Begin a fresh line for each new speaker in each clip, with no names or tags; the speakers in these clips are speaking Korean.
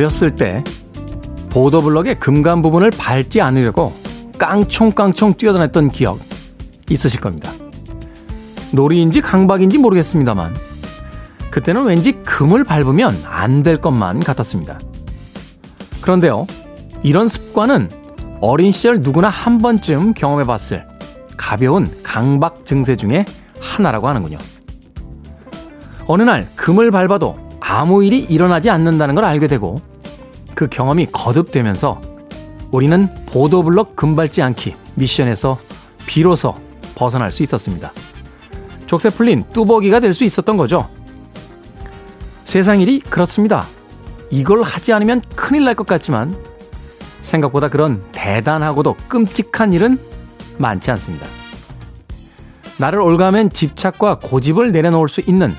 어렸을 때 보도블럭의 금간 부분을 밟지 않으려고 깡총깡총 뛰어다녔던 기억 있으실 겁니다. 놀이인지 강박인지 모르겠습니다만 그때는 왠지 금을 밟으면 안 될 것만 같았습니다. 그런데요, 이런 습관은 어린 시절 누구나 한 번쯤 경험해 봤을 가벼운 강박 증세 중에 하나라고 하는군요. 어느 날 금을 밟아도 아무 일이 일어나지 않는다는 걸 알게 되고 그 경험이 거듭되면서 우리는 보도블럭 금밟지 않기 미션에서 비로소 벗어날 수 있었습니다. 족쇄 풀린 뚜벅이가 될 수 있었던 거죠. 세상 일이 그렇습니다. 이걸 하지 않으면 큰일 날 것 같지만 생각보다 그런 대단하고도 끔찍한 일은 많지 않습니다. 나를 옭아맨 집착과 고집을 내려놓을 수 있는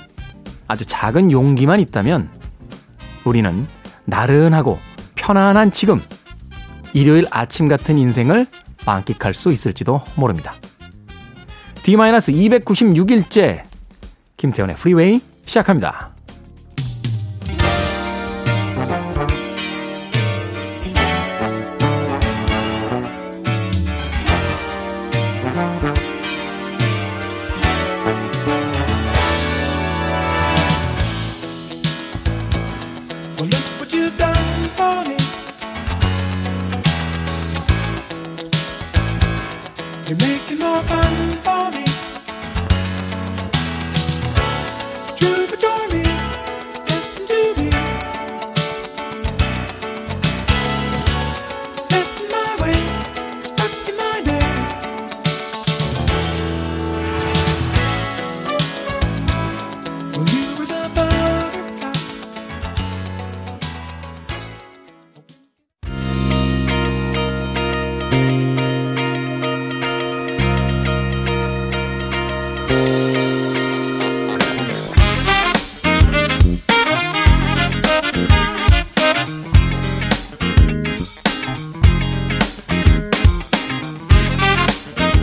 아주 작은 용기만 있다면 우리는 나른하고 편안한 지금 일요일 아침 같은 인생을 만끽할 수 있을지도 모릅니다. D-296일째 김태훈의 프리웨이 시작합니다.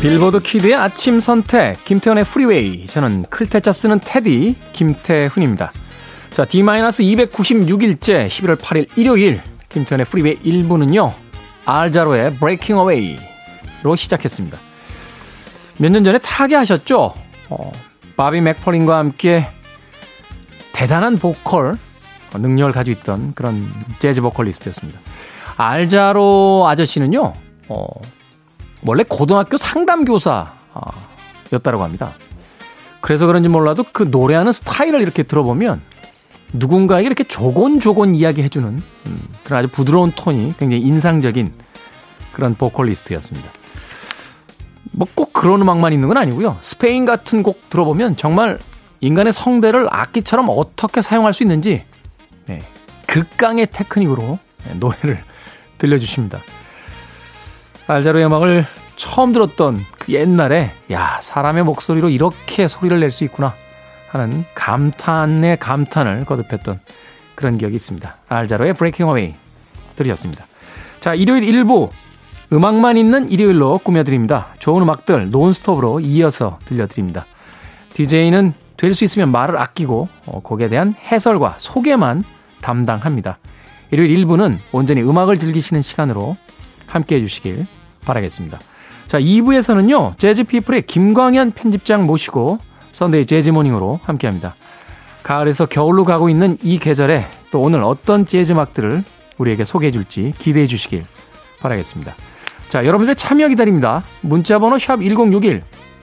빌보드 키드의 아침 선택, 김태훈의 프리웨이. 저는 클 태 자 쓰는 태디, 김태훈입니다. 자, D-296일째 11월 8일 일요일, 김태훈의 프리웨이 1부는요, 알 자로의 Breaking Away로 시작했습니다. 몇 년 전에 타계하셨죠? 어, 바비 맥퍼린과 함께 대단한 보컬 능력을 가지고 있던 그런 재즈 보컬리스트였습니다. 알자로 아저씨는요, 어, 원래 고등학교 상담교사였다고 합니다. 그래서 그런지 몰라도 그 노래하는 스타일을 이렇게 들어보면 누군가에게 이렇게 조곤조곤 이야기해주는 음, 그런 아주 부드러운 톤이 굉장히 인상적인 그런 보컬리스트였습니다. 뭐 꼭 그런 음악만 있는 건 아니고요. 스페인 같은 곡 들어보면 정말 인간의 성대를 악기처럼 어떻게 사용할 수 있는지 네, 극강의 테크닉으로 네, 노래를 들려주십니다. 알자로의 음악을 처음 들었던 그 옛날에 야 사람의 목소리로 이렇게 소리를 낼 수 있구나 하는 감탄의 감탄을 거듭했던 그런 기억이 있습니다. 알자로의 Breaking Away 들으셨습니다. 자 일요일 1부 음악만 있는 일요일로 꾸며드립니다. 좋은 음악들 논스톱으로 이어서 들려드립니다. DJ는 될 수 있으면 말을 아끼고 어, 곡에 대한 해설과 소개만 담당합니다. 일요일 1부는 온전히 음악을 즐기시는 시간으로 함께 해주시길 바라겠습니다. 자, 2부에서는요, 재즈 피플의 김광현 편집장 모시고 Sunday Jazz Morning으로 함께 합니다. 가을에서 겨울로 가고 있는 이 계절에 또 오늘 어떤 재즈 음악들을 우리에게 소개해 줄지 기대해 주시길 바라겠습니다. 자, 여러분들의 참여 기다립니다. 문자 번호 샵 1061,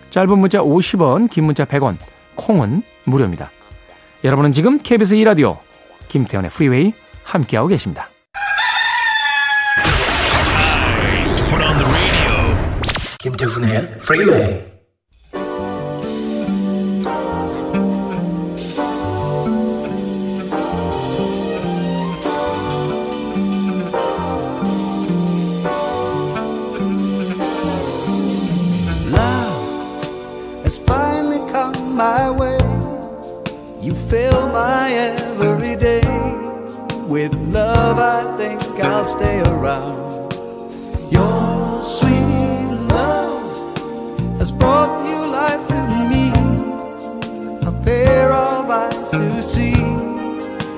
짧은 문자 50원, 긴 문자 100원, 콩은 무료입니다. 여러분은 지금 KBS 2라디오 김태훈의 프리웨이 함께하고 계십니다. 김태훈의 프리웨이 has finally come my way. You fill my every day. With love, I think I'll stay around. Your sweet has brought new life to me, a pair of eyes to see,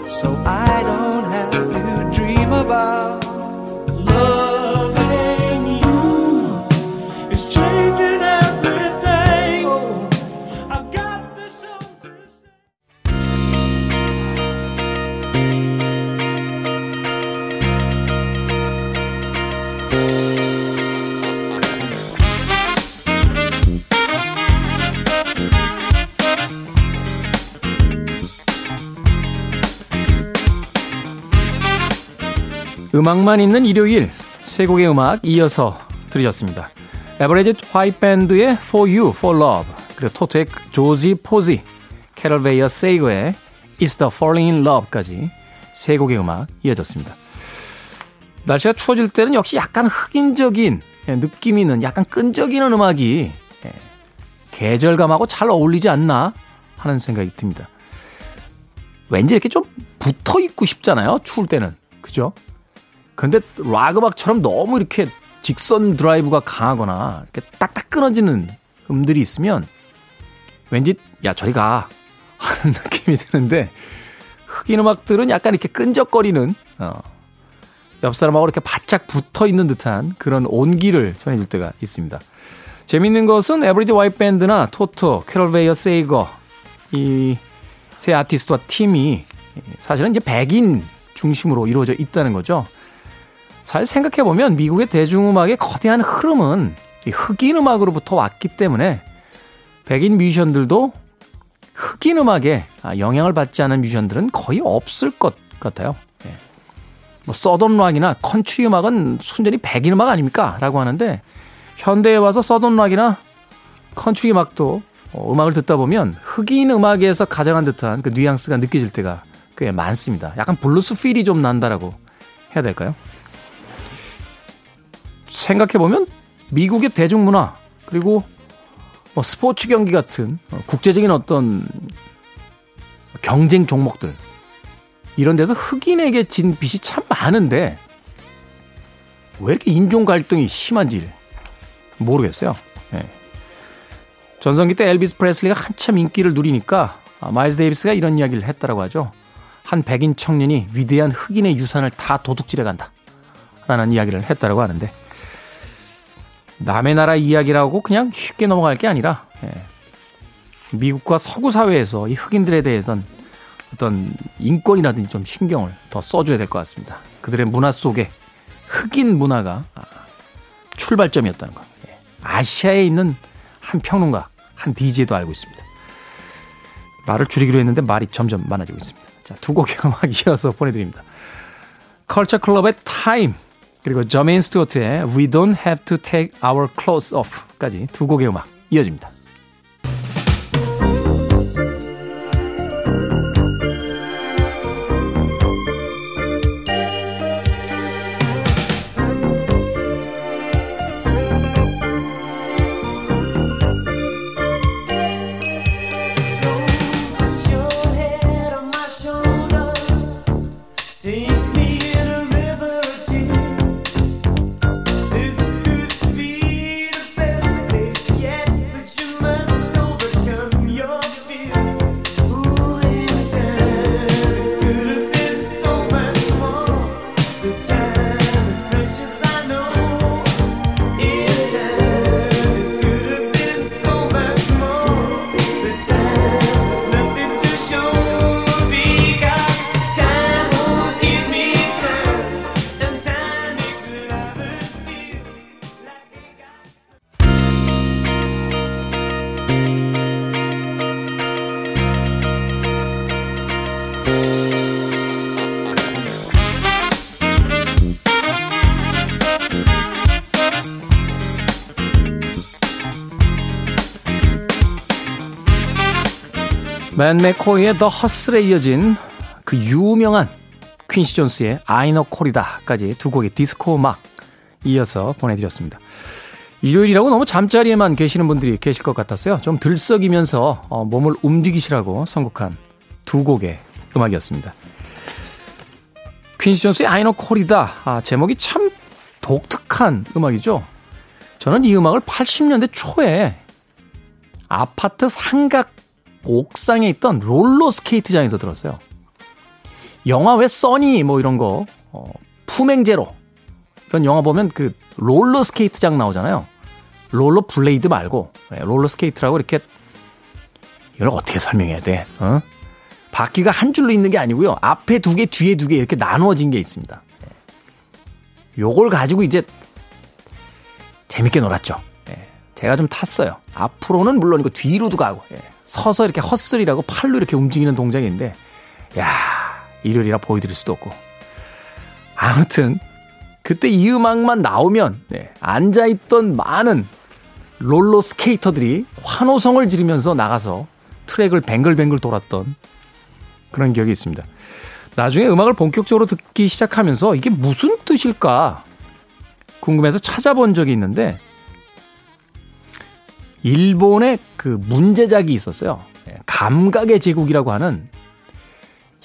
so I 음악만 있는 일요일 세 곡의 음악 이어서 들으셨습니다. 애버리지 화이트 밴드의 For You, For Love 그리고 토토의 조지 포지 캐럴 베이어 세이거의 It's the Falling in Love까지 세 곡의 음악 이어졌습니다. 날씨가 추워질 때는 역시 약간 흑인적인 예, 느낌 있는 약간 끈적이는 음악이 예, 계절감하고 잘 어울리지 않나 하는 생각이 듭니다. 왠지 이렇게 좀 붙어 있고 싶잖아요. 추울 때는. 그죠? 그런데 락 음악처럼 너무 이렇게 직선 드라이브가 강하거나 이렇게 딱딱 끊어지는 음들이 있으면 왠지 야 저리 가 하는 느낌이 드는데 흑인 음악들은 약간 이렇게 끈적거리는 어, 옆 사람하고 이렇게 바짝 붙어 있는 듯한 그런 온기를 전해줄 때가 있습니다. 재밌는 것은 애버리지 화이트 밴드나 토토, 캐롤 베이어 세이거 이 세 아티스트와 팀이 사실은 이제 백인 중심으로 이루어져 있다는 거죠. 사실 생각해보면 미국의 대중음악의 거대한 흐름은 이 흑인 음악으로부터 왔기 때문에 백인 뮤지션들도 흑인 음악에 아, 영향을 받지 않은 뮤지션들은 거의 없을 것 같아요. 예. 뭐 서던 락이나 컨트리 음악은 순전히 백인 음악 아닙니까? 라고 하는데 현대에 와서 서던 락이나 컨트리 음악도 어, 음악을 듣다 보면 흑인 음악에서 가장한 듯한 그 뉘앙스가 느껴질 때가 꽤 많습니다. 약간 블루스 feel이 좀 난다라고 해야 될까요? 생각해보면 미국의 대중문화 그리고 뭐 스포츠 경기 같은 어, 국제적인 어떤 경쟁 종목들 이런 데서 흑인에게 진 빚이 참 많은데 왜 이렇게 인종 갈등이 심한지 모르겠어요. 예. 전성기 때 엘비스 프레슬리가 한참 인기를 누리니까 아, 마일스 데이비스가 이런 이야기를 했다라고 하죠. 한 백인 청년이 위대한 흑인의 유산을 다 도둑질해 간다. 라는 이야기를 했다라고 하는데 남의 나라 이야기라고 그냥 쉽게 넘어갈 게 아니라 예. 미국과 서구 사회에서 이 흑인들에 대해선 어떤 인권이라든지 좀 신경을 더 써줘야 될 것 같습니다. 그들의 문화 속에 흑인 문화가 아, 출발점이었다는 거. 예. 아시아에 있는 한 평론가, 한 DJ도 알고 있습니다. 말을 줄이기로 했는데 말이 점점 많아지고 있습니다. 자, 두 곡의 음악 이어서 보내드립니다. 컬처 클럽의 Time 그리고 저메인 스튜어트의 We Don't Have to Take Our Clothes Off까지 두 곡의 음악 이어집니다. 밴 맥코이의 The Hustle에 이어진 그 유명한 퀸시 존스의 Ai No Corrida까지 두 곡의 디스코 음악 이어서 보내드렸습니다. 일요일이라고 너무 잠자리에만 계시는 분들이 계실 것 같았어요. 좀 들썩이면서 어, 몸을 움직이시라고 선곡한 두 곡의 음악이었습니다. 퀸시 존스의 Ai No Corrida. 아, 제목이 참 독특한 음악이죠. 저는 이 음악을 80년대 초에 아파트 상가 옥상에 있던 롤러 스케이트장에서 들었어요. 영화 왜 써니 뭐 이런 거 어, 품행제로 이런 영화 보면 그 롤러 스케이트장 나오잖아요. 롤러 블레이드 말고 예, 롤러 스케이트라고 이렇게 이걸 어떻게 설명해야 돼? 어? 바퀴가 한 줄로 있는 게 아니고요. 앞에 두 개, 뒤에 두 개 이렇게 나누어진 게 있습니다. 예. 요걸 가지고 이제 재밌게 놀았죠. 예. 제가 좀 탔어요. 앞으로는 물론이고 뒤로도 가고 예. 서서 이렇게 헛슬이라고 팔로 이렇게 움직이는 동작인데 야 일요일이라 보여드릴 수도 없고 아무튼 그때 이 음악만 나오면 네, 앉아있던 많은 롤러 스케이터들이 환호성을 지르면서 나가서 트랙을 뱅글뱅글 돌았던 그런 기억이 있습니다. 나중에 음악을 본격적으로 듣기 시작하면서 이게 무슨 뜻일까 궁금해서 찾아본 적이 있는데 일본의 그 문제작이 있었어요. 예, 감각의 제국이라고 하는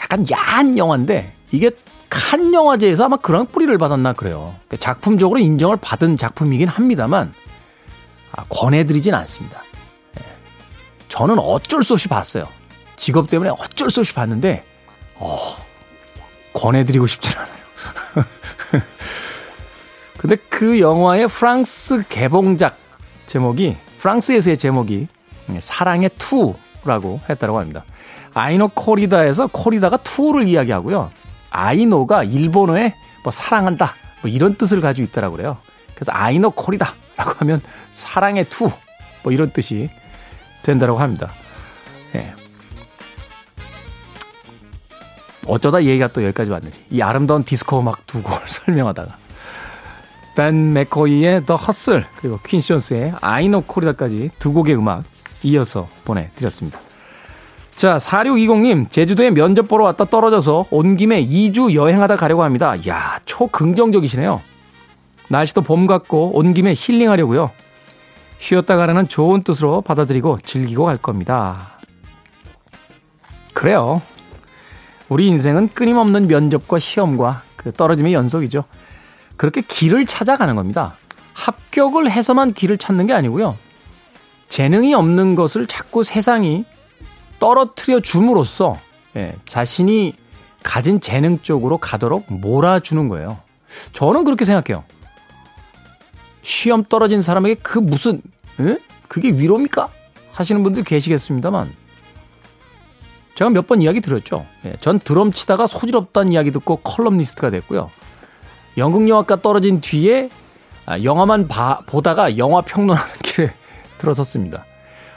약간 야한 영화인데 이게 칸 영화제에서 아마 그런 뿌리를 받았나 그래요. 그러니까 작품적으로 인정을 받은 작품이긴 합니다만 아, 권해드리진 않습니다. 예. 저는 어쩔 수 없이 봤어요. 직업 때문에 어쩔 수 없이 봤는데 어, 권해드리고 싶진 않아요. 근데 그 영화의 프랑스 개봉작 제목이 프랑스에서의 제목이 사랑의 투라고 했다고 합니다. Ai No Corrida에서 Corrida가 투를 이야기하고요. Ai No가 일본어에 뭐 사랑한다 뭐 이런 뜻을 가지고 있다라고 그래요. 그래서 Ai No Corrida라고 하면 사랑의 투 뭐 이런 뜻이 된다라고 합니다. 예. 어쩌다 얘기가 또 여기까지 왔는지 이 아름다운 디스코 음악 두 곡을 설명하다가 벤 맥코이의 더 헛슬 그리고 퀸션스의 아이노 코리다까지 두 곡의 음악 이어서 보내드렸습니다. 자, 4620님, 제주도에 면접 보러 왔다 떨어져서 온 김에 2주 여행하다 가려고 합니다. 야 초긍정적이시네요. 날씨도 봄 같고 온 김에 힐링하려고요. 쉬었다 가라는 좋은 뜻으로 받아들이고 즐기고 갈 겁니다. 그래요. 우리 인생은 끊임없는 면접과 시험과 그 떨어짐의 연속이죠. 그렇게 길을 찾아가는 겁니다. 합격을 해서만 길을 찾는 게 아니고요. 재능이 없는 것을 자꾸 세상이 떨어뜨려 줌으로써 예, 자신이 가진 재능 쪽으로 가도록 몰아주는 거예요. 저는 그렇게 생각해요. 시험 떨어진 사람에게 그 무슨 에? 그게 위로입니까? 하시는 분들 계시겠습니다만 제가 몇 번 이야기 드렸죠. 예, 전 드럼 치다가 소질없다는 이야기 듣고 컬럼니스트가 됐고요. 연극 영화과 떨어진 뒤에 아, 영화만 봐, 보다가 영화 평론하는 길에 들어섰습니다.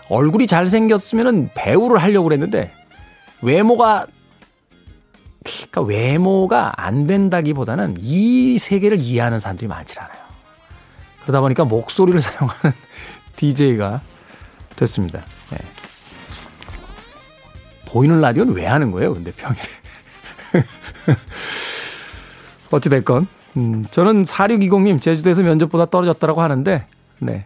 얼굴이 잘생겼으면 배우를 하려고 그랬는데 외모가 그러니까 외모가 안 된다기보다는 이 세계를 이해하는 사람들이 많지 않아요. 그러다 보니까 목소리를 사용하는 DJ가 됐습니다. 네. 보이는 라디오는 왜 하는 거예요? 근데 평일에. 어찌됐건, 음, 저는 4620님 제주도에서 면접보다 떨어졌다라고 하는데, 네.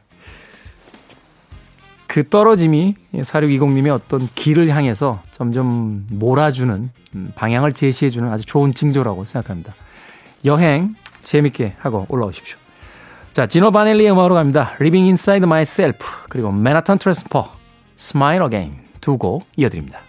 그 떨어짐이 4620님의 어떤 길을 향해서 점점 몰아주는 음, 방향을 제시해주는 아주 좋은 징조라고 생각합니다. 여행 재밌게 하고 올라오십시오. 자, 지노 바넬리의 음악으로 갑니다. Living Inside Myself 그리고 맨하탄 트랜스퍼 Smile Again 두 곡 이어드립니다.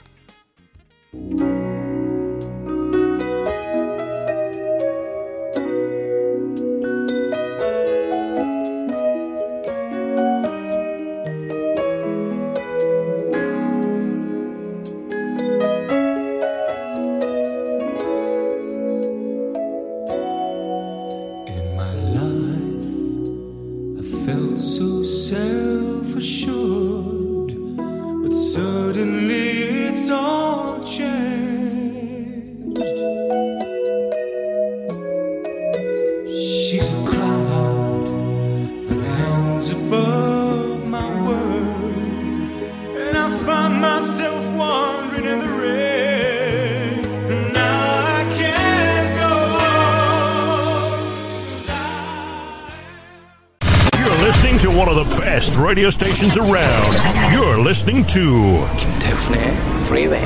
Listening to one of the best radio stations around. You're listening to
김태훈의 Freeway.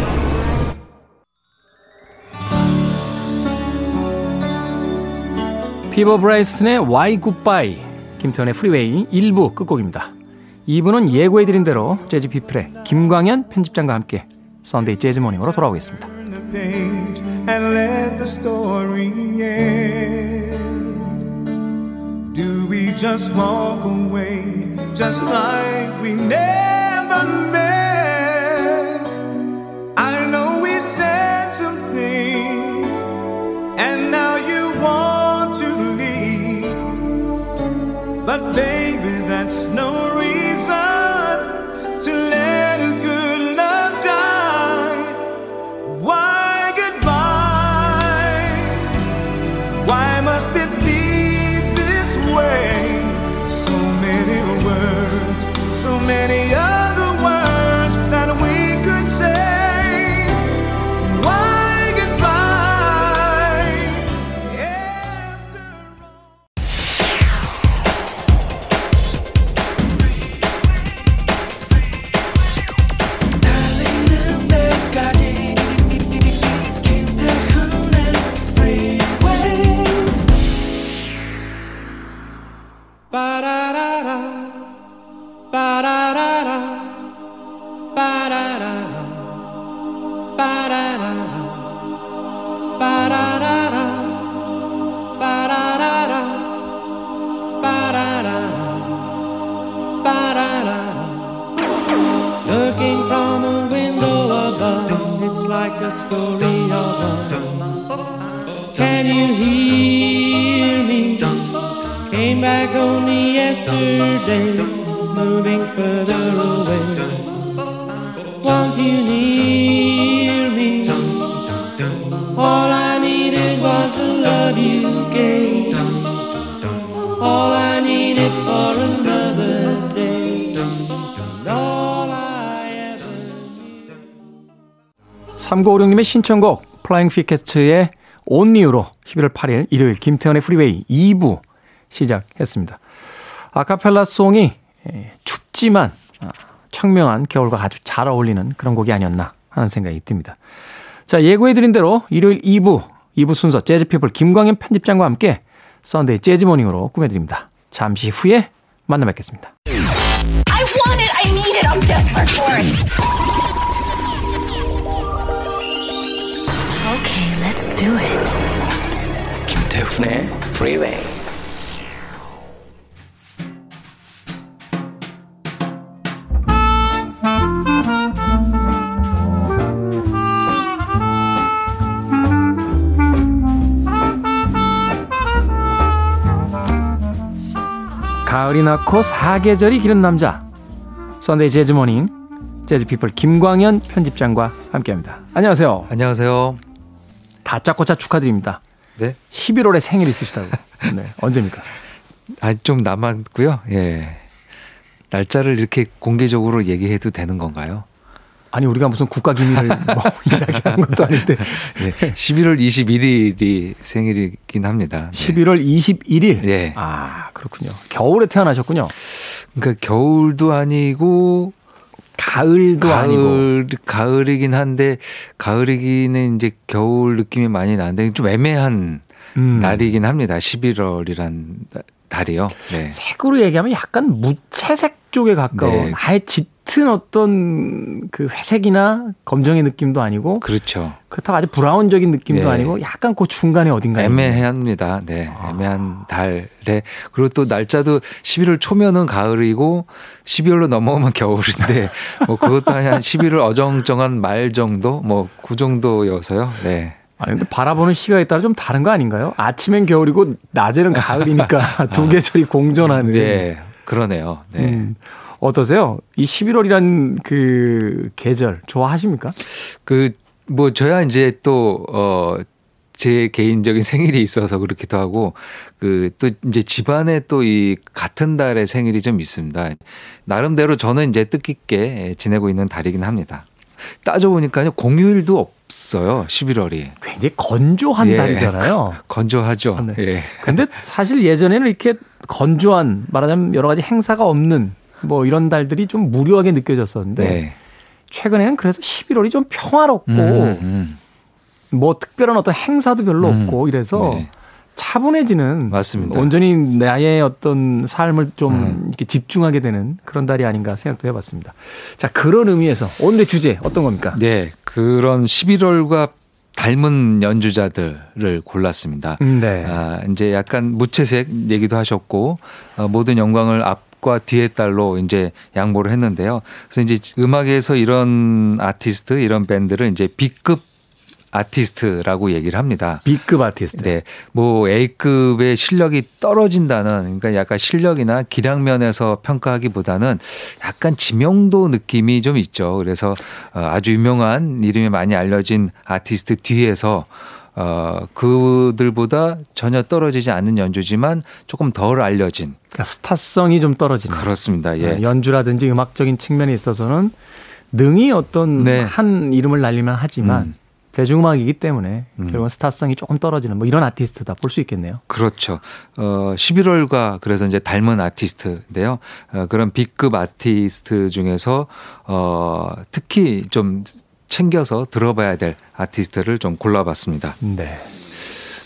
피보 브라이슨의 Why Goodbye, 김태훈의 Freeway 1부 끝곡입니다. 2부는 예고해드린 대로 재즈 피플의 김광현 편집장과 함께 Sunday 재즈 Morning으로 돌아오겠습니다.
Story end.
just walk away, just like we never met. I know we said some things, and now you want to leave. But baby, that's no reason
3956님의 신청곡 플라잉 피케츠의 Only You로 11월 8일 일요일 김태훈의 Freeway 2부 시작했습니다. 아카펠라 song이 에, 춥지만 아, 청명한 겨울과 아주 잘 어울리는 그런 곡이 아니었나 하는 생각이 듭니다. 자, 예고해드린 대로 일요일 2부, 2부 순서 재즈피플 김광현 편집장과 함께 Sunday 재즈 Morning으로 꾸며드립니다. 잠시 후에 만나 뵙겠습니다.
Okay, let's do it.
김태훈의 Freeway.
가을이 낳고 사계절이 기른 남자 썬데이 재즈 모닝 재즈 피플 김광현 편집장과 함께합니다. 안녕하세요.
안녕하세요.
다짜고짜 축하드립니다.
네.
11월에 생일 있으시다고. 네. 언제입니까?
아, 좀 남았고요. 예. 날짜를 이렇게 공개적으로 얘기해도 되는 건가요?
아니 우리가 무슨 국가 기밀을 뭐 이야기하는 것도 아닌데
예. 11월 21일이 생일이긴 합니다. 네.
11월 21일.
예.
아 그렇군요. 겨울에 태어나셨군요.
그러니까 겨울도 아니고
가을도 아니고.
가을 가을이긴 한데 가을이기는 이제 겨울 느낌이 많이 나는데 좀 애매한
음.
날이긴 합니다. 11월이란 달이요. 네.
색으로 얘기하면 약간 무채색 쪽에 가까운
네.
아예 짙 은 어떤 그 회색이나 검정의 느낌도 아니고
그렇죠.
그렇다고 아주 브라운적인 느낌도
네.
아니고 약간 그 중간에 어딘가에 있는.
애매합니다. 네.
아.
애매한 달에. 그리고 또 날짜도 11월 초면은 가을이고 12월로 넘어오면 겨울인데 뭐 그것도 한 11월 어정쩡한 말 정도 뭐 그 정도여서요. 네.
아니 근데 바라보는 시각에 따라 좀 다른 거 아닌가요? 아침엔 겨울이고 낮에는 가을이니까 두 계절이 공존하는.
네. 그러네요. 네.
음, 어떠세요? 이 11월이란 그 계절 좋아하십니까?
그 뭐 저야 이제 또어 제 개인적인 생일이 있어서 그렇기도 하고 그 또 이제 집안에 또 이 같은 달에 생일이 좀 있습니다. 나름대로 저는 이제 뜻깊게 지내고 있는 달이긴 합니다. 따져 보니까요 공휴일도 없어요. 11월이
굉장히 건조한
예.
달이잖아요.
건조하죠.
네.
예.
근데 사실 예전에는 이렇게 건조한 말하자면 여러 가지 행사가 없는 뭐 이런 달들이 좀 무료하게 느껴졌었는데
네.
최근에는 그래서 11월이 좀 평화롭고
음, 음.
뭐 특별한 어떤 행사도 별로
음.
없고 이래서
네.
차분해지는
맞습니다.
온전히 나의 어떤 삶을 좀
음.
이렇게 집중하게 되는 그런 달이 아닌가 생각도 해봤습니다. 자 그런 의미에서 오늘의 주제 어떤 겁니까?
네, 그런 11월과 닮은 연주자들을 골랐습니다.
음, 네.
아, 이제 약간 무채색 얘기도 하셨고 어, 모든 영광을 앞 과 뒤의 딸로 이제 양보를 했는데요. 그래서 이제 음악에서 이런 아티스트, 이런 밴드를 이제 B급 아티스트라고 얘기를 합니다.
B급 아티스트.
네, 뭐 A급의 실력이 떨어진다는 그러니까 약간 실력이나 기량 면에서 평가하기보다는 약간 지명도 느낌이 좀 있죠. 그래서 어, 아주 유명한 이름이 많이 알려진 아티스트 뒤에서 어 그들보다 전혀 떨어지지 않는 연주지만 조금 덜 알려진
그러니까 스타성이 좀 떨어지는.
그렇습니다. 예.
네, 연주라든지 음악적인 측면에 있어서는 능히 어떤
네.
한 이름을 날리면 하지만
음.
대중음악이기 때문에 결국은 스타성이 조금 떨어지는 뭐 이런 아티스트다 볼 수 있겠네요.
그렇죠. 어, 11월과 그래서 이제 닮은 아티스트인데요. 어, 그런 B급 아티스트 중에서 어, 특히 좀 챙겨서 들어봐야 될 아티스트를 좀 골라봤습니다.
네.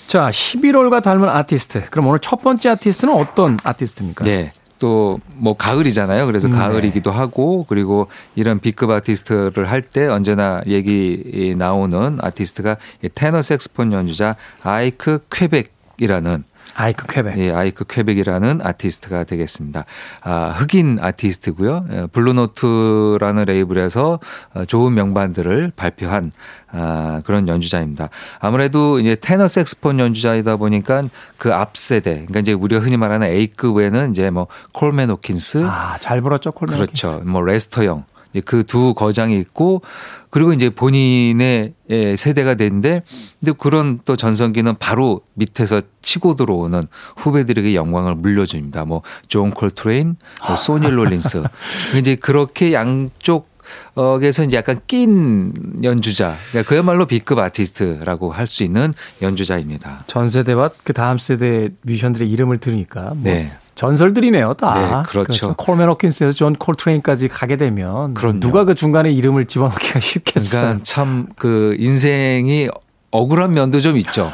자, 11월과 닮은 아티스트. 그럼 오늘 첫 번째 아티스트는 어떤 아티스트입니까?
네. 또 뭐 가을이잖아요. 그래서
네.
가을이기도 하고 그리고 이런 B급 아티스트를 할 때 언제나 얘기 나오는 아티스트가 이 테너 색스폰 연주자 아이크 퀘벡이라는
아이크 퀘벡.
예, 아이크 퀘벡이라는 아티스트가 되겠습니다. 아, 흑인 아티스트고요. 예, 블루노트라는 레이블에서 어, 좋은 명반들을 발표한 아, 그런 연주자입니다. 아무래도 이제 테너 색스폰 연주자이다 보니까 그 앞 세대, 그러니까 이제 우리가 흔히 말하는 A급에는 이제 뭐 콜맨 호킨스,
아, 잘 불었죠, 콜맨
그렇죠. 뭐 레스터 영. 그 두 거장이 있고 그리고 이제 본인의 예, 세대가 됐는데 근데 그런 또 전성기는 바로 밑에서 치고 들어오는 후배들에게 영광을 물려줍니다. 뭐 존 콜트레인, 뭐 소니 롤린스. 이제 그렇게 양쪽 어에서 이제 약간 낀 연주자, 그러니까 그야말로 B급 아티스트라고 할 수 있는 연주자입니다.
전 세대와 그 다음 세대 뮤지션들의 이름을 들으니까 뭐
네.
전설들이네요, 다.
네, 그렇죠.
콜맨 호킨스에서 존 콜트레인까지 가게 되면
그럼요.
누가 그 중간에 이름을 집어넣기가 쉽겠어요.
그러니까 참 그 인생이 억울한 면도 좀 있죠.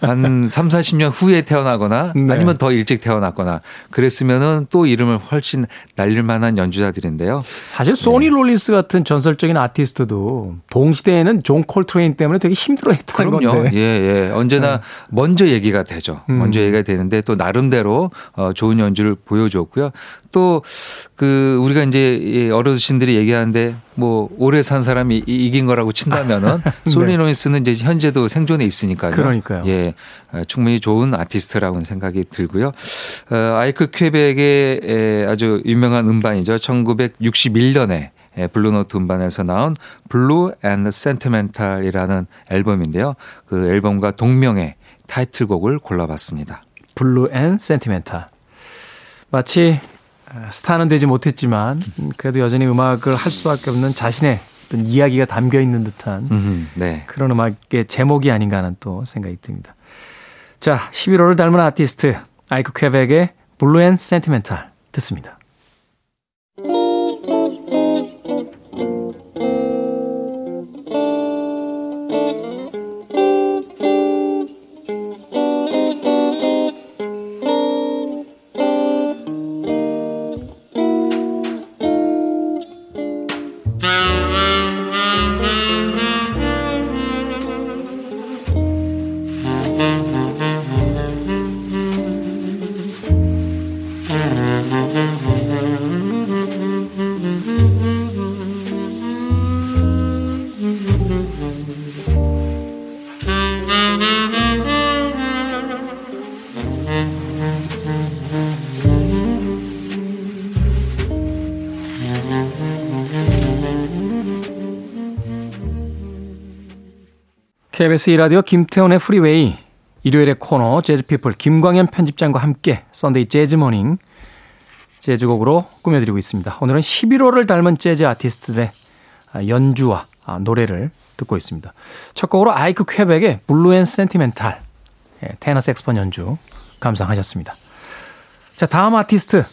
한 3, 40년 후에 태어나거나
네.
아니면 더 일찍 태어났거나 그랬으면은 또 이름을 훨씬 날릴 만한 연주자들인데요.
사실 소니 롤린스 같은 전설적인 아티스트도 동시대에는 존 콜트레인 때문에 되게 힘들어했다는
그럼요.
건데. 네.
예, 예. 언제나 먼저 얘기가 되죠.
음.
먼저 얘기가 되는데 또 나름대로 어, 좋은 연주를 보여줬고요. 또 그 우리가 이제 이 어르신들이 얘기하는데 뭐 오래 산 사람이 이- 이긴 거라고 친다면은 소니 롤린스는 이제 현재도 생존해 있으니까요.
네. 그러니까요.
예, 어, 충분히 좋은 아티스트라고는 생각이 들고요. 어, 아이크 퀘벡의 에, 아주 유명한 음반이죠. 1961년에 예, 블루노트 음반에서 나온 Blue and Sentimental이라는 앨범인데요. 그 앨범과 동명의 타이틀곡을 골라봤습니다.
Blue and Sentimental. 마치 아, 스타는 되지 못했지만 음, 그래도 여전히 음악을 할 수밖에 없는 자신의 어떤 이야기가 담겨 있는 듯한
음, 네.
그런 음악의 제목이 아닌가 하는 또 생각이 듭니다. 자, 11월을 닮은 아티스트 아이크 퀘벡의 블루 앤 센티멘탈 듣습니다. KBS 2라디오 김태훈의 Freeway 일요일의 코너 재즈피플 김광현 편집장과 함께 Sunday 재즈 Morning 재즈곡으로 꾸며드리고 있습니다. 오늘은 11월을 닮은 재즈 아티스트들의 연주와 아, 노래를 듣고 있습니다. 첫 곡으로 아이크 퀘벡의 Blue and Sentimental 예, 테너 색스폰 연주 감상하셨습니다. 자 다음 아티스트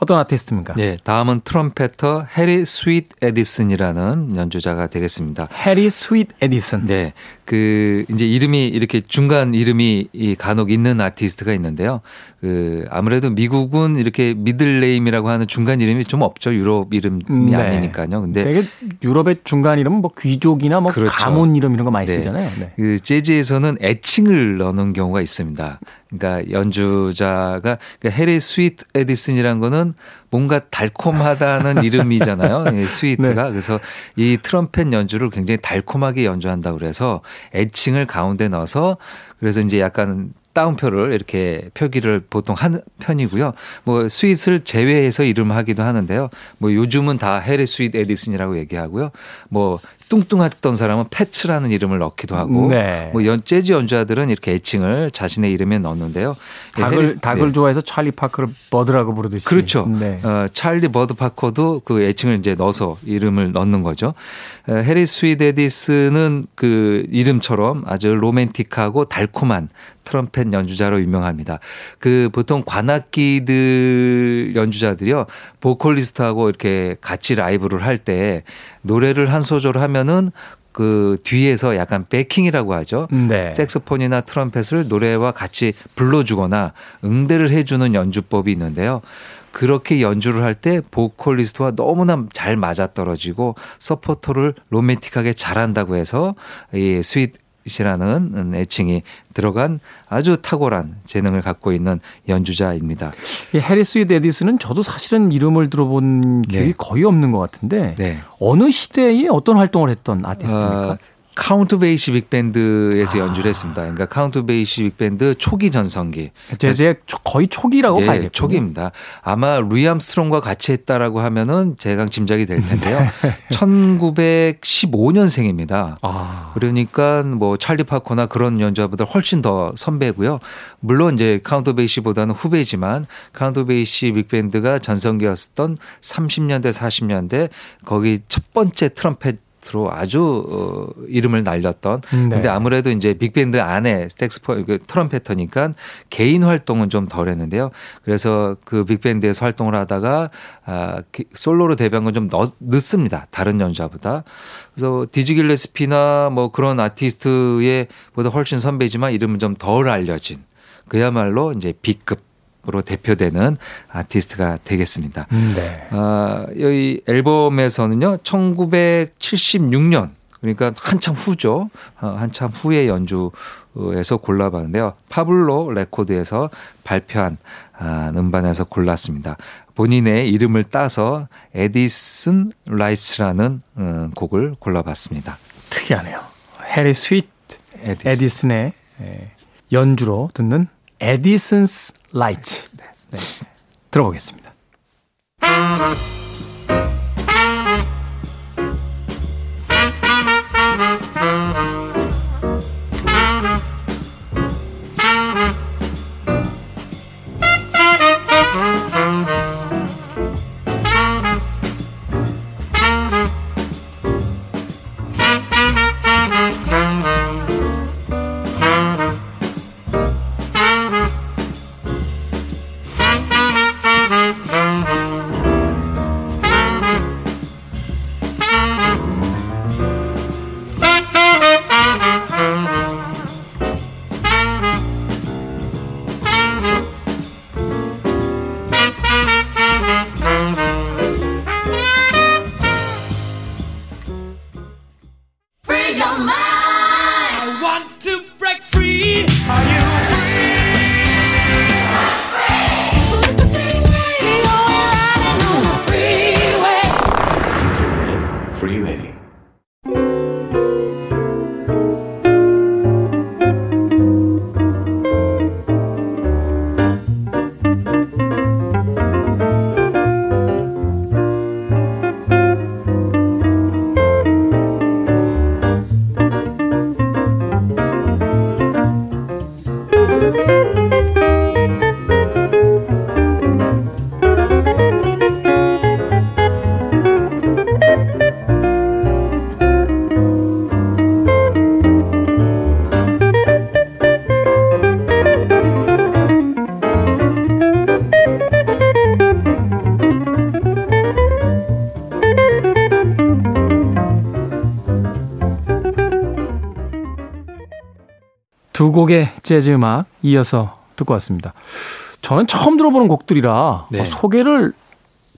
어떤 아티스트입니까?
네, 다음은 trumpeter 해리 Sweet 에디슨이라는 연주자가 되겠습니다.
해리 Sweet 에디슨.
네. 그 이제 이름이 이렇게 중간 이름이 이 간혹 있는 아티스트가 있는데요. 그 아무래도 미국은 이렇게 middle name이라고 하는 중간 이름이 좀 없죠. 유럽 이름이
네.
아니니까요. 근데
되게 유럽의 중간 이름은 뭐 귀족이나 뭐
그렇죠.
가문 이름 이런 거 많이
네.
쓰잖아요. 네.
그 재즈에서는 애칭을 넣는 경우가 있습니다. 그러니까 연주자가 그러니까 해리 Sweet 에디슨이란 거는 뭔가 달콤하다는 이름이잖아요. 예, sweet가
네.
그래서 이 트럼펫 연주를 굉장히 달콤하게 연주한다 그래서 애칭을 가운데 넣어서 그래서 이제 약간 따옴표를 이렇게 표기를 보통 하는 편이고요. 뭐 Sweet을 제외해서 이름을 하기도 하는데요. 뭐 요즘은 다 해리 Sweet 에디슨이라고 얘기하고요. 뭐 뚱뚱했던 사람은 Fats라는 이름을 넣기도 하고
네.
뭐 연, 재즈 연주자들은 이렇게 애칭을 자신의 이름에 넣는데요. 예,
닭을
해리-
닭을
네.
좋아해서 찰리 파커를 Bird라고 부르듯이.
그렇죠.
네.
어, 찰리 Bird 파커도 그 애칭을 이제 넣어서 이름을 넣는 거죠. 어, 해리 Sweet 에디슨은 그 이름처럼 아주 로맨틱하고 달콤한 트럼펫 연주자로 유명합니다. 그 보통 관악기들 연주자들이요. 보컬리스트하고 이렇게 같이 라이브를 할때 노래를 한 소절 하면은 그 뒤에서 약간 backing이라고 하죠.
네.
색소폰이나 트럼펫을 노래와 같이 불어주거나 응대를 해주는 연주법이 있는데요. 그렇게 연주를 할 때 보컬리스트와 너무나 잘 맞아떨어지고 support를 로맨틱하게 잘한다고 해서 이 Sweet 이라는 애칭이 들어간 아주 탁월한 재능을 갖고 있는 연주자입니다.
이 해리 Sweet 에디슨은 저도 사실은 이름을 들어본 기억이
네.
거의 없는 것 같은데
네.
어느 시대에 어떤 활동을 했던 아티스트입니까?
어, 카운트 베이시 빅밴드에서
아.
연주를 했습니다. 그러니까 카운트 베이시 빅밴드 초기 전성기.
재즈의 초- 거의 초기라고
예,
봐야겠죠.
초기입니다. 아마 루이 암스트롱과 같이 했다라고 하면은 대강 짐작이 될 텐데요. 1915년생입니다.
아,
그러니까 뭐 찰리 파커나 그런 연주자보다 훨씬 더 선배고요. 물론 이제 카운트 베이시보다는 후배지만 카운트 베이시 빅밴드가 전성기였던 30년대 40년대 거기 첫 번째 트럼펫 로 아주 어, 이름을 날렸던
네.
근데 아무래도 이제 빅밴드 안에 스택스포 그 trumpeter니까 개인 활동은 좀 덜했는데요. 그래서 그 빅밴드에서 활동을 하다가 아 기- 솔로로 데뷔한 건 좀 늦습니다. 다른 연주자보다. 그래서 디지 길레스피나 뭐 그런 아티스트의 보다 훨씬 선배지만 이름은 좀 덜 알려진 그야말로 이제 B급 으로 대표되는 아티스트가 되겠습니다.
음, 네.
아, 이 앨범에서는요, 1976년, 그러니까 한참 후죠. 어, 한참 후의 연주에서 골라봤는데요. 파블로 레코드에서 발표한 아, 음반에서 골랐습니다. 본인의 이름을 따서 Edison's Lights라는 음, 곡을 골라봤습니다.
특이하네요. 해리 Sweet
에디슨.
에디슨의 예, 연주로 듣는 Edison's Light. 네. 들어보겠습니다. 두 곡의 재즈 음악 이어서 듣고 왔습니다. 저는 처음 들어보는 곡들이라
네.
어, 소개를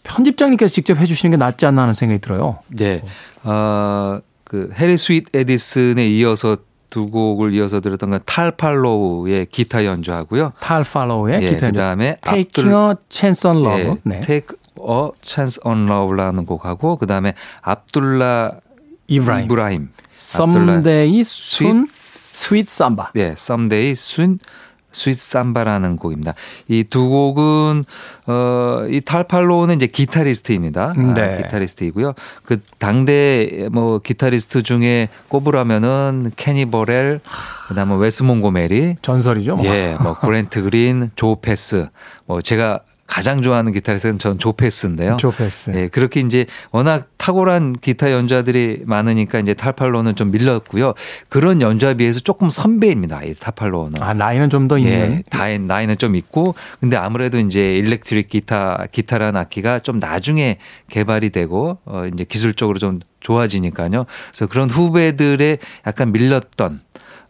편집장님께서 직접 해주시는 게 낫지 않나 하는 생각이 들어요.
네. 어, 그 해리 Sweet 에디슨에 이어서 두 곡을 이어서 들었던 건 탈 팔로우의 기타 연주하고고요.
탈 팔로우의
예,
기타 연주.
그다음에
Taking a Chance on Love.
예,
네.
Take a Chance on Love라는 곡하고 그다음에 압둘라
이브라힘.
이브라힘.
Someday Soon
Sweet
Sweet Samba.
네, Someday Soon Sweet Samba라는 곡입니다. 이 두 곡은 어이 탈팔로는 이제 기타리스트입니다. 아,
네.
기타리스트이고요. 그 당대 뭐 기타리스트 중에 꼽으라면은 케니 버렐, 그다음에 웨스 몽고메리,
전설이죠. 뭐.
예, 뭐 그랜트 그린, 조 패스. 뭐 제가 가장 좋아하는 기타리스트는 전 조 패스인데요.
조 패스.
예, 그렇게 이제 워낙 탁월한 기타 연주자들이 많으니까 이제 탈팔로는 좀 밀렸고요. 그런 연주에 비해서 조금 선배입니다. 이 탈팔로는.
아 나이는 좀 더 있는.
예, 나이는 좀 있고, 근데 아무래도 이제 일렉트릭 기타, 기타라는 악기가 좀 나중에 개발이 되고, 어, 이제 기술적으로 좀 좋아지니까요. 그래서 그런 후배들의 약간 밀렸던,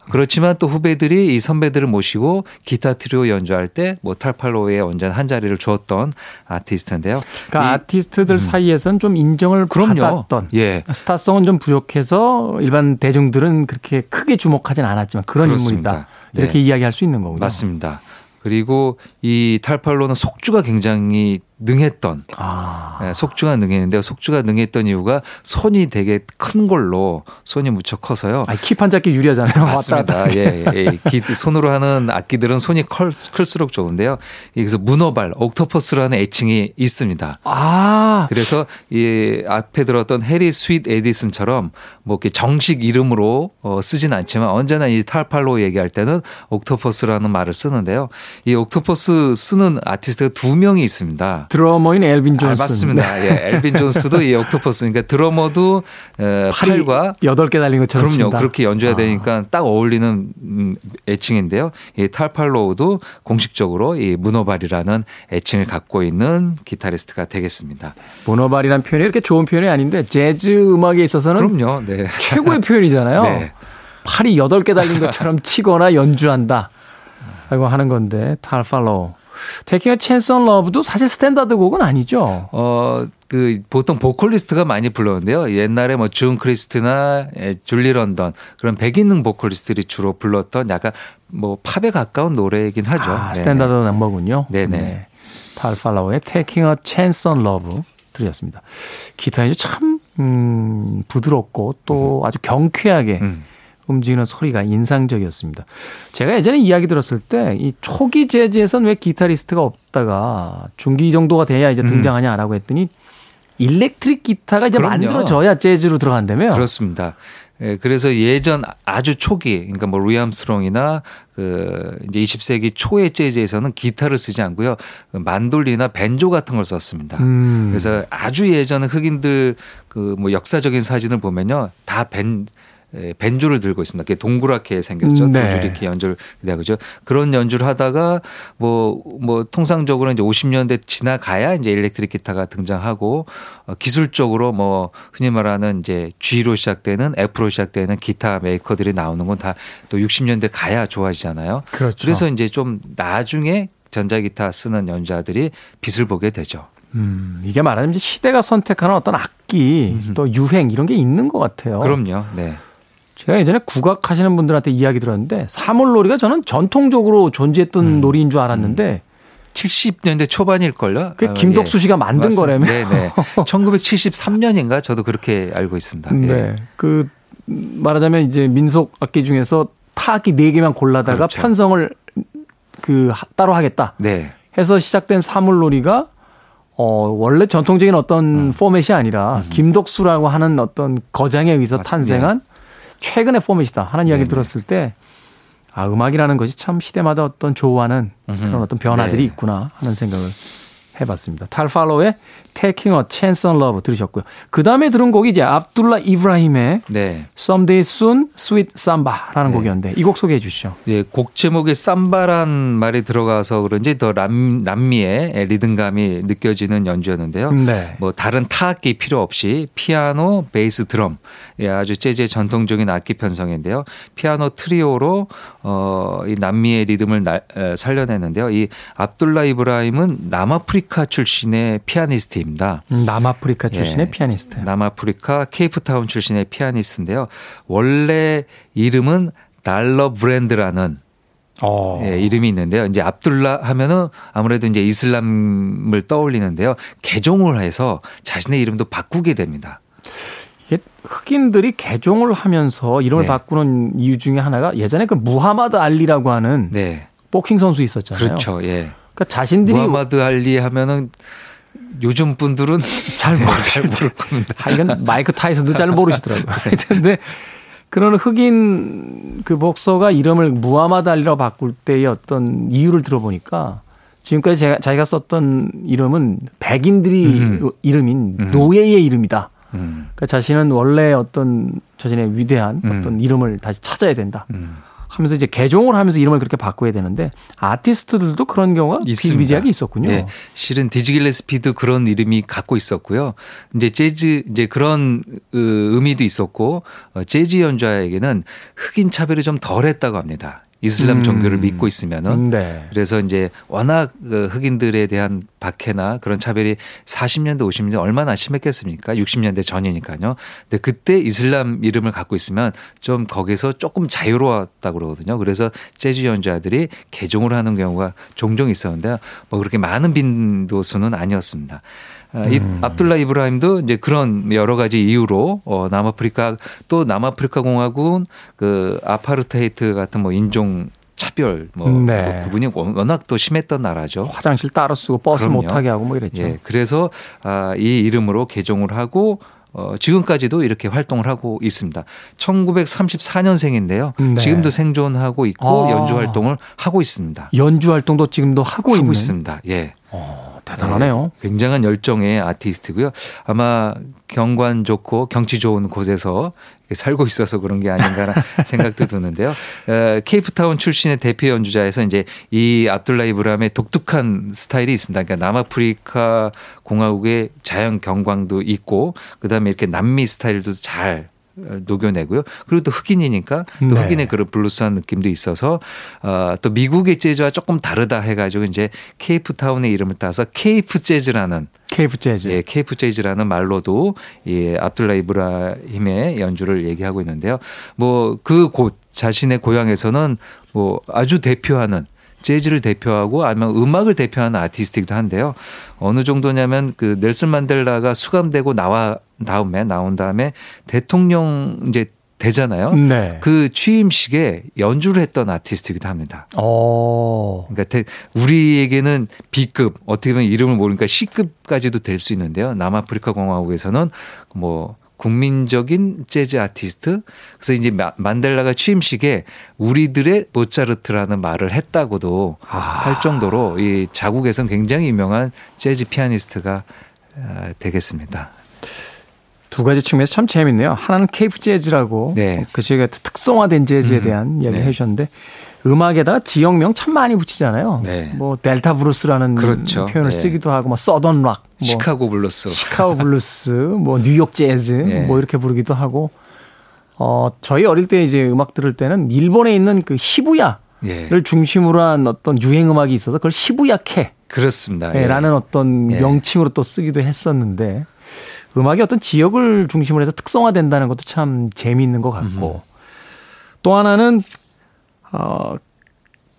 그렇지만 또 후배들이 이 선배들을 모시고 기타 트리오 연주할 때 뭐 탈팔로에 언제나 한 자리를 주었던 아티스트인데요.
그러니까
이-
아티스트들 사이에서는 좀 인정을
그럼요.
받았던.
예.
스타성은 좀 부족해서 일반 대중들은 그렇게 크게 주목하진 않았지만 그런
그렇습니다.
인물이다. 이렇게
네.
이야기할 수 있는 거군요.
맞습니다. 그리고 이 탈팔로는 속주가 굉장히 능했던
아,
예, 속주가 능했는데 속주가 능했던 이유가 손이 되게 큰 걸로 손이 무척 커서요.
아니, 지판 잡기 유리하잖아요.
맞습니다. 예, 예, 예. 기- 손으로 하는 악기들은 손이 클, 클수록 좋은데요. 여기서 문어발, octopus라는 애칭이 있습니다.
아,
그래서 이 앞에 들었던 해리 Sweet 에디슨처럼 뭐 이렇게 정식 이름으로 어, 쓰진 않지만 언제나 이 탈팔로 얘기할 때는 octopus라는 말을 쓰는데요. 이 octopus 쓰는 아티스트가 두 명이 있습니다.
드러머인 엘빈
아,
존스.
맞습니다. 예, 엘빈 존스도 이 octopus 그러니까 드러머도 에, 팔과
여덟 개 달린 것처럼
그럼요.
친다.
그렇게 연주해야
아.
되니까 딱 어울리는 음, 애칭인데요. 이 탈팔로우도 공식적으로 이 문어발이라는 애칭을 갖고 있는 기타리스트가 되겠습니다.
문어발이라는 표현이 이렇게 좋은 표현이 아닌데 재즈 음악에 있어서는
그럼요. 네.
최고의 표현이잖아요.
네.
팔이 여덟 개 달린 것처럼 치거나 연주한다. 라고 하는 건데 탈 팔로우. Taking Chance on Love도 사실 스탠다드 곡은 아니죠.
어, 그 보통 보컬리스트가 많이 불렀는데요. 옛날에 뭐 준 크리스티나 에, 줄리 런던 그런 백인능 보컬리스트들이 주로 불렀던 약간 뭐 팝에 가까운 노래이긴 하죠.
아. 스탠다드 넘버군요.
네네.
탈팔로우의 Taking a Chance on Love 들으셨습니다. 기타 연주 참 음, 부드럽고 또 아주 경쾌하게
음.
움직이는 소리가 인상적이었습니다. 제가 예전에 이야기 들었을 때 이 초기 재즈에선 왜 기타리스트가 없다가 중기 정도가 돼야 이제 등장하냐라고 했더니 일렉트릭 기타가 이제
그럼요.
만들어져야 재즈로 들어간다며.
그렇습니다. 예, 그래서 예전 아주 초기, 그러니까 뭐 루이 암스트롱이나 그 이제 20세기 초의 재즈에서는 기타를 쓰지 않고요. 그 만돌리나 벤조 같은 걸 썼습니다.
음.
그래서 아주 예전에 흑인들 그 뭐 역사적인 사진을 보면요. 다 벤, 에, 벤조를 들고 있습니다. 그게 동그랗게 생겼죠.
음, 네.
두줄 이렇게 연주를 해야 그죠. 그런 연주를 하다가 뭐, 뭐 통상적으로 이제 50년대 지나가야 이제 일렉트릭 기타가 등장하고 어, 기술적으로 뭐 흔히 말하는 이제 G로 시작되는 F로 시작되는 기타 메이커들이 나오는 건 다 또 60년대 가야 좋아지잖아요.
그렇죠.
그래서 이제 좀 나중에 전자기타 쓰는 연주자들이 빛을 보게 되죠.
음, 이게 말하자면 시대가 선택하는 어떤 악기 또 유행 이런 게 있는 것 같아요.
그럼요. 네.
제가 예전에 국악 하시는 분들한테 이야기 들었는데 사물놀이가 저는 전통적으로 존재했던
음.
놀이인 줄 알았는데
70년대 초반일걸요.
그게
아마,
김덕수 씨가 만든
맞습니다.
거라며.
네네. 1973년인가 저도 그렇게 알고 있습니다. 예.
네. 그 말하자면 이제 민속 악기 중에서 타악기 네 개만 골라다가
그렇죠.
편성을 그 하- 따로 하겠다
네.
해서 시작된 사물놀이가 어 원래 전통적인 어떤
음.
포맷이 아니라 김덕수라고 하는 어떤 거장에 의해서
맞습니다.
탄생한 최근의 포맷이다 하는 이야기를
네네.
들었을 때 아, 음악이라는 것이 참 시대마다 어떤 조화하는 그런 어떤 변화들이
네.
있구나 하는 생각을 해봤습니다. 탈팔로의 Taking a Chance on Love 들으셨고요. 그 다음에 들은 곡이 이제 압둘라 이브라힘의
네.
Someday Soon Sweet Samba라는 곡이었는데 이 곡 소개해 주시죠.
예, 곡 제목에 삼바란 말이 들어가서 그런지 더 남, 남미의 리듬감이 느껴지는 연주였는데요.
네.
뭐 다른 타악기 필요 없이 피아노, 베이스, 드럼 예, 아주 재즈의 전통적인 악기 편성인데요. 피아노 트리오로 어, 이 남미의 리듬을 날- 에, 살려내는데요. 이 압둘라 이브라힘은 남아프리카 출신의 피아니스트입니다.
음, 남아프리카 출신의
예.
피아니스트.
남아프리카 케이프타운 출신의 피아니스트인데요. 원래 이름은 달러 브랜드라는
어.
예, 이름이 있는데요. 이제 압둘라 하면은 아무래도 이제 이슬람을 떠올리는데요. 개종을 해서 자신의 이름도 바꾸게 됩니다.
이게 흑인들이 개종을 하면서 이름을
네.
바꾸는 이유 중에 하나가 예전에 그 무하마드 알리라고 하는
네.
복싱 선수 있었잖아요.
그렇죠. 예.
그러니까 자신들이
무하마드 알리 하면은 요즘 분들은
잘
네,
모르실
겁니다.
아, 이건 마이크 타이슨도 잘 모르시더라고요. 근데 그런 흑인 그 복서가 이름을 무하마드 알리라고 바꿀 때의 어떤 이유를 들어보니까 지금까지 제가, 자기가 썼던 이름은 백인들이 이름인 노예의 이름이다.
음.
그러니까 자신은 원래 어떤 자신의 위대한
음.
어떤 이름을 다시 찾아야 된다.
음.
하면서 이제 개종을 하면서 이름을 그렇게 바꿔야 되는데 아티스트들도 그런 경우가
있습니다.
비비지하게 있었군요.
네, 실은 디지 길레스피도 그런 이름이 갖고 있었고요. 이제 재즈 이제 그런 어, 의미도 있었고 어, 재즈 연주자에게는 흑인 차별이 좀 덜했다고 합니다. 이슬람
음.
종교를 믿고 있으면은
네.
그래서 이제 워낙 그 흑인들에 대한 박해나 그런 차별이 40년대 50년대 얼마나 심했겠습니까? 60년대 전이니까요. 근데 그때 이슬람 이름을 갖고 있으면 좀 거기서 조금 자유로웠다고 그러거든요. 그래서 재즈 연주자들이 개종을 하는 경우가 종종 있었는데요. 뭐 그렇게 많은 빈도수는 아니었습니다. 아, 이 압둘라 이브라임도 이제 그런 여러 가지 이유로 어 남아프리카 또 남아프리카 공화국은 그 아파르테이트 같은 뭐 인종 차별 뭐
네.
부분이 워낙 또 심했던 나라죠.
화장실 따로 쓰고 버스
그럼요.
못 타게 하고 뭐 이랬죠.
예. 그래서 아, 이 이름으로 개종을 하고 어, 지금까지도 이렇게 활동을 하고 있습니다. 1934년생인데요.
네.
지금도 생존하고 있고
아.
연주 활동을 하고 있습니다.
연주 활동도 지금도 하고,
하고
있는
있습니다. 예.
어, 대단하네요.
네, 굉장한 열정의 아티스트고요. 아마 경관 좋고 경치 좋은 곳에서 살고 있어서 그런 게 아닌가라는 생각도 드는데요. 어, 케이프타운 출신의 대표 연주자에서 이제 이 압둘라 이브람의 독특한 스타일이 있습니다. 그러니까 남아프리카 공화국의 자연 경관도 있고 그다음에 이렇게 남미 스타일도 잘 어, 녹여내고요. 그리고 또 흑인이니까 또
네.
흑인의 그런 블루스한 느낌도 있어서 어, 또 미국의 재즈와 조금 다르다 해가지고 이제 케이프 타운의 이름을 따서 Cape Jazz라는
Cape Jazz.
예, Cape Jazz라는 말로도 이 압둘라 이브라힘의 연주를 얘기하고 있는데요. 뭐 그 곳 자신의 고향에서는 뭐 아주 대표하는 재즈를 대표하고 아니면 음악을 대표하는 아티스트이기도 한데요. 어느 정도냐면 그 넬슨 만델라가 수감되고 나와 다음에 나온 다음에 대통령 이제 되잖아요.
네.
그 취임식에 연주를 했던 아티스트이기도 합니다.
어.
그러니까 대- 우리에게는 B급 어떻게 보면 이름을 모르니까 C급까지도 될 수 있는데요. 남아프리카 공화국에서는 뭐 국민적인 재즈 아티스트 그래서 이제 마- 만델라가 취임식에 우리들의 모차르트라는 말을 했다고도
아.
할 정도로 이 자국에선 굉장히 유명한 재즈 피아니스트가 아, 되겠습니다.
두 가지 측면에서 참 재밌네요. 하나는 Cape Jazz라고
네.
그 지역의 특성화된 재즈에 대한 이야기
네.
해주셨는데 음악에다가 지역명 참 많이 붙이잖아요.
네.
뭐 Delta Blues라는
그렇죠.
표현을
네.
쓰기도 하고 뭐 Southern Rock, 뭐
시카고 블루스.
시카고 블루스, 뭐 뉴욕 재즈
네.
뭐 이렇게 부르기도 하고 어 저희 어릴 때 이제 음악 들을 때는 일본에 있는 그 히부야를
예.
중심으로 한 어떤 유행 음악이 있어서 그걸 히부야케
그렇습니다. 예.
라는 어떤
예.
명칭으로 또 쓰기도 했었는데 음악이 어떤 지역을 중심으로 해서 특성화된다는 것도 참 재미있는 것 같고 또 하나는 어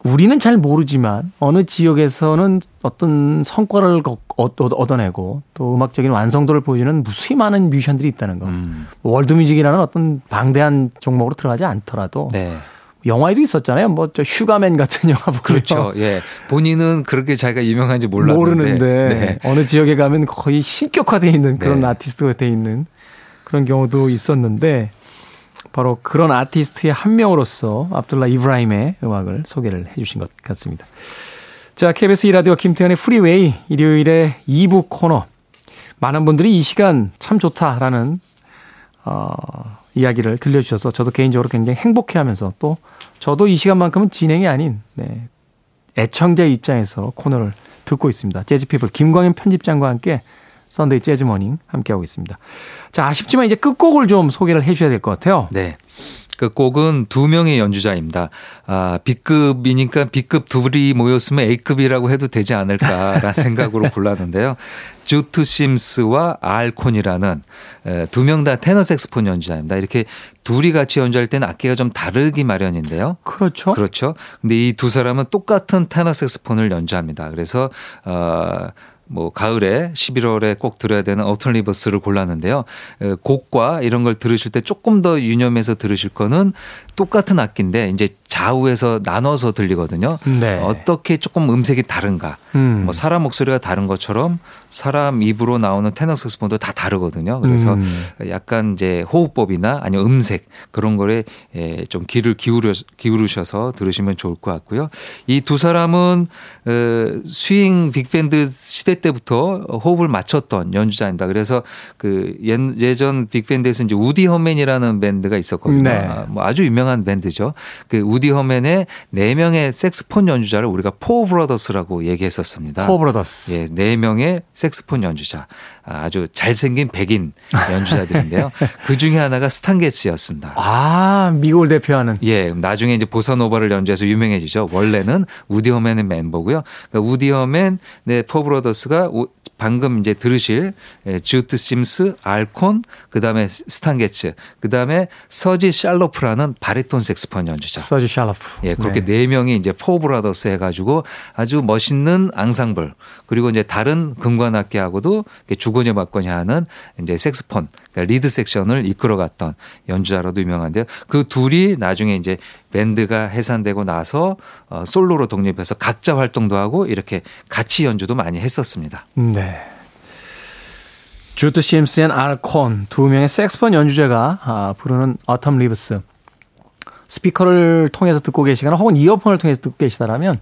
우리는 잘 모르지만 어느 지역에서는 어떤 성과를 얻- 얻어내고 또 음악적인 완성도를 보여주는 무수히 많은 뮤지션들이 있다는 거.
음.
월드뮤직이라는 어떤 방대한 종목으로 들어가지 않더라도
네.
영화에도 있었잖아요. 뭐저 슈가맨 같은 영화 보면
그렇죠. 예. 본인은 그렇게 자기가 유명한지 몰랐는데.
모르는데
네.
어느 지역에 가면 거의 신격화되어 있는 그런
네.
아티스트가 돼 있는 그런 경우도 있었는데 바로 그런 아티스트의 한 명으로서 압둘라 이브라힘의 음악을 소개를 해 주신 것 같습니다. 자, KBS 2라디오 김태현의 프리웨이 일요일에 2부 코너. 많은 분들이 이 시간 참 좋다라는 어, 이야기를 들려주셔서 저도 개인적으로 굉장히 행복해하면서 또 저도 이 시간만큼은 진행이 아닌 네, 애청자 입장에서 코너를 듣고 있습니다. 재즈피플 김광현 편집장과 함께 Sunday Jazz Morning 함께하고 있습니다. 자, 아쉽지만 이제 끝곡을 좀 소개를 해 주셔야 될 것 같아요.
네. 그 곡은 두 명의 연주자입니다. 아, B급이니까 B급 둘이 모였으면 A급이라고 해도 되지 않을까라는 생각으로 골랐는데요. 주트 심스와 알콘이라는 두 명 다 테너 색스폰 연주자입니다. 이렇게 둘이 같이 연주할 때는 악기가 좀 다르기 마련인데요.
그렇죠.
그렇죠. 근데 이 두 사람은 똑같은 테너 색스폰을 연주합니다. 그래서 어, 뭐 가을에 11월에 꼭 들어야 되는 어턴 리버스를 골랐는데요. 에, 곡과 이런 걸 들으실 때 조금 더 유념해서 들으실 거는 똑같은 악기인데 이제 좌우에서 나눠서 들리거든요.
네.
어떻게 조금 음색이 다른가?
음.
뭐 사람 목소리가 다른 것처럼 사람 입으로 나오는 테너 색스폰도 다 다르거든요. 그래서
음.
약간 이제 호흡법이나 아니면 음색 그런 거에 예, 좀 귀를 기울여 기울으셔서 들으시면 좋을 것 같고요. 이 두 사람은 어, 스윙 빅밴드 시대 때부터 호흡을 맞췄던 연주자입니다. 그래서 그 예- 예전 빅밴드에서 이제 우디 허맨이라는 밴드가 있었거든요.
네.
아, 뭐 아주 유명한 밴드죠. 그 우디 허맨의 네 명의 색스폰 연주자를 우리가 Four Brothers라고 얘기했었습니다.
Four Brothers.
예, 네 명의 색스폰 연주자. 아, 아주 잘생긴 백인 연주자들인데요. 그 중에 하나가 스탄 게츠였습니다.
아, 미국을 대표하는.
예, 나중에 이제 보사노바를 연주해서 유명해지죠. 원래는 우디 허맨의 멤버고요. 그러니까 우디 허맨, 네, Four Brothers가 오- 방금 이제 들으실 예, 주트 심스, 알콘, 그다음에 스탄 게츠, 그다음에 서지 샬로프라는 바리톤 색스폰 연주자.
서지 샬로프.
예, 그렇게
네.
네 명이 이제 Four Brothers 해 가지고 아주 멋있는 앙상블 그리고 이제 다른 금관악기하고도 주거니 받거니 하는 이제 색스폰 그러니까 리드 섹션을 이끌어갔던 연주자로도 유명한데요. 그 둘이 나중에 이제 밴드가 해산되고 나서 어, 솔로로 독립해서 각자 활동도 하고 이렇게 같이 연주도 많이 했었습니다.
네. 주트 and 알콘 두 명의 색스폰 연주자가 아, 부르는 Autumn Leaves 스피커를 통해서 듣고 계시거나 혹은 이어폰을 통해서 듣고 계시다라면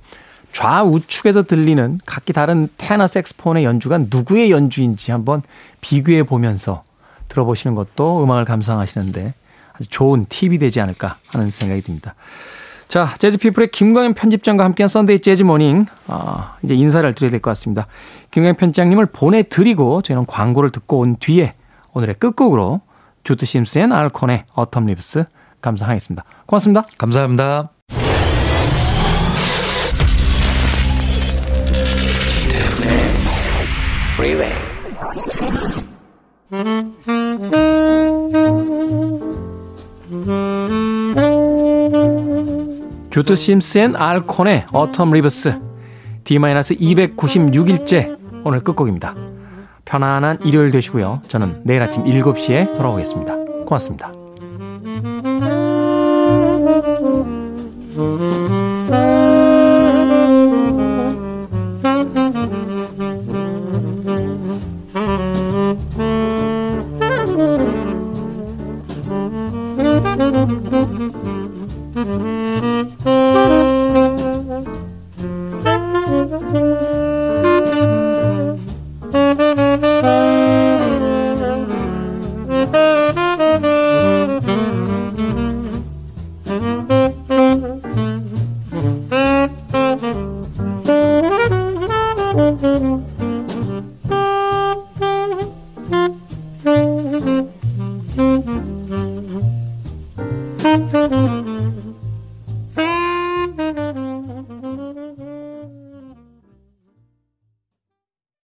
좌우측에서 들리는 각기 다른 테너 색스폰의 연주가 누구의 연주인지 한번 비교해 보면서 들어보시는 것도 음악을 감상하시는데 아주 좋은 팁이 되지 않을까 하는 생각이 듭니다. 자, 재즈피플의 김광현 편집장과 함께한 Sunday Jazz Morning. 아, 이제 인사를 드려야 될 것 같습니다. 김광현 편집장님을 보내드리고 저희는 광고를 듣고 온 뒤에 오늘의 끝곡으로 주트 심스 and 알콘의 Autumn Leaves 감상하겠습니다. 고맙습니다.
감사합니다.
Freeway.
주트 심스 and 알콘의 Autumn Leaves D-296일째 오늘 끝곡입니다. 편안한 일요일 되시고요. 저는 내일 아침 7시에 돌아오겠습니다. 고맙습니다.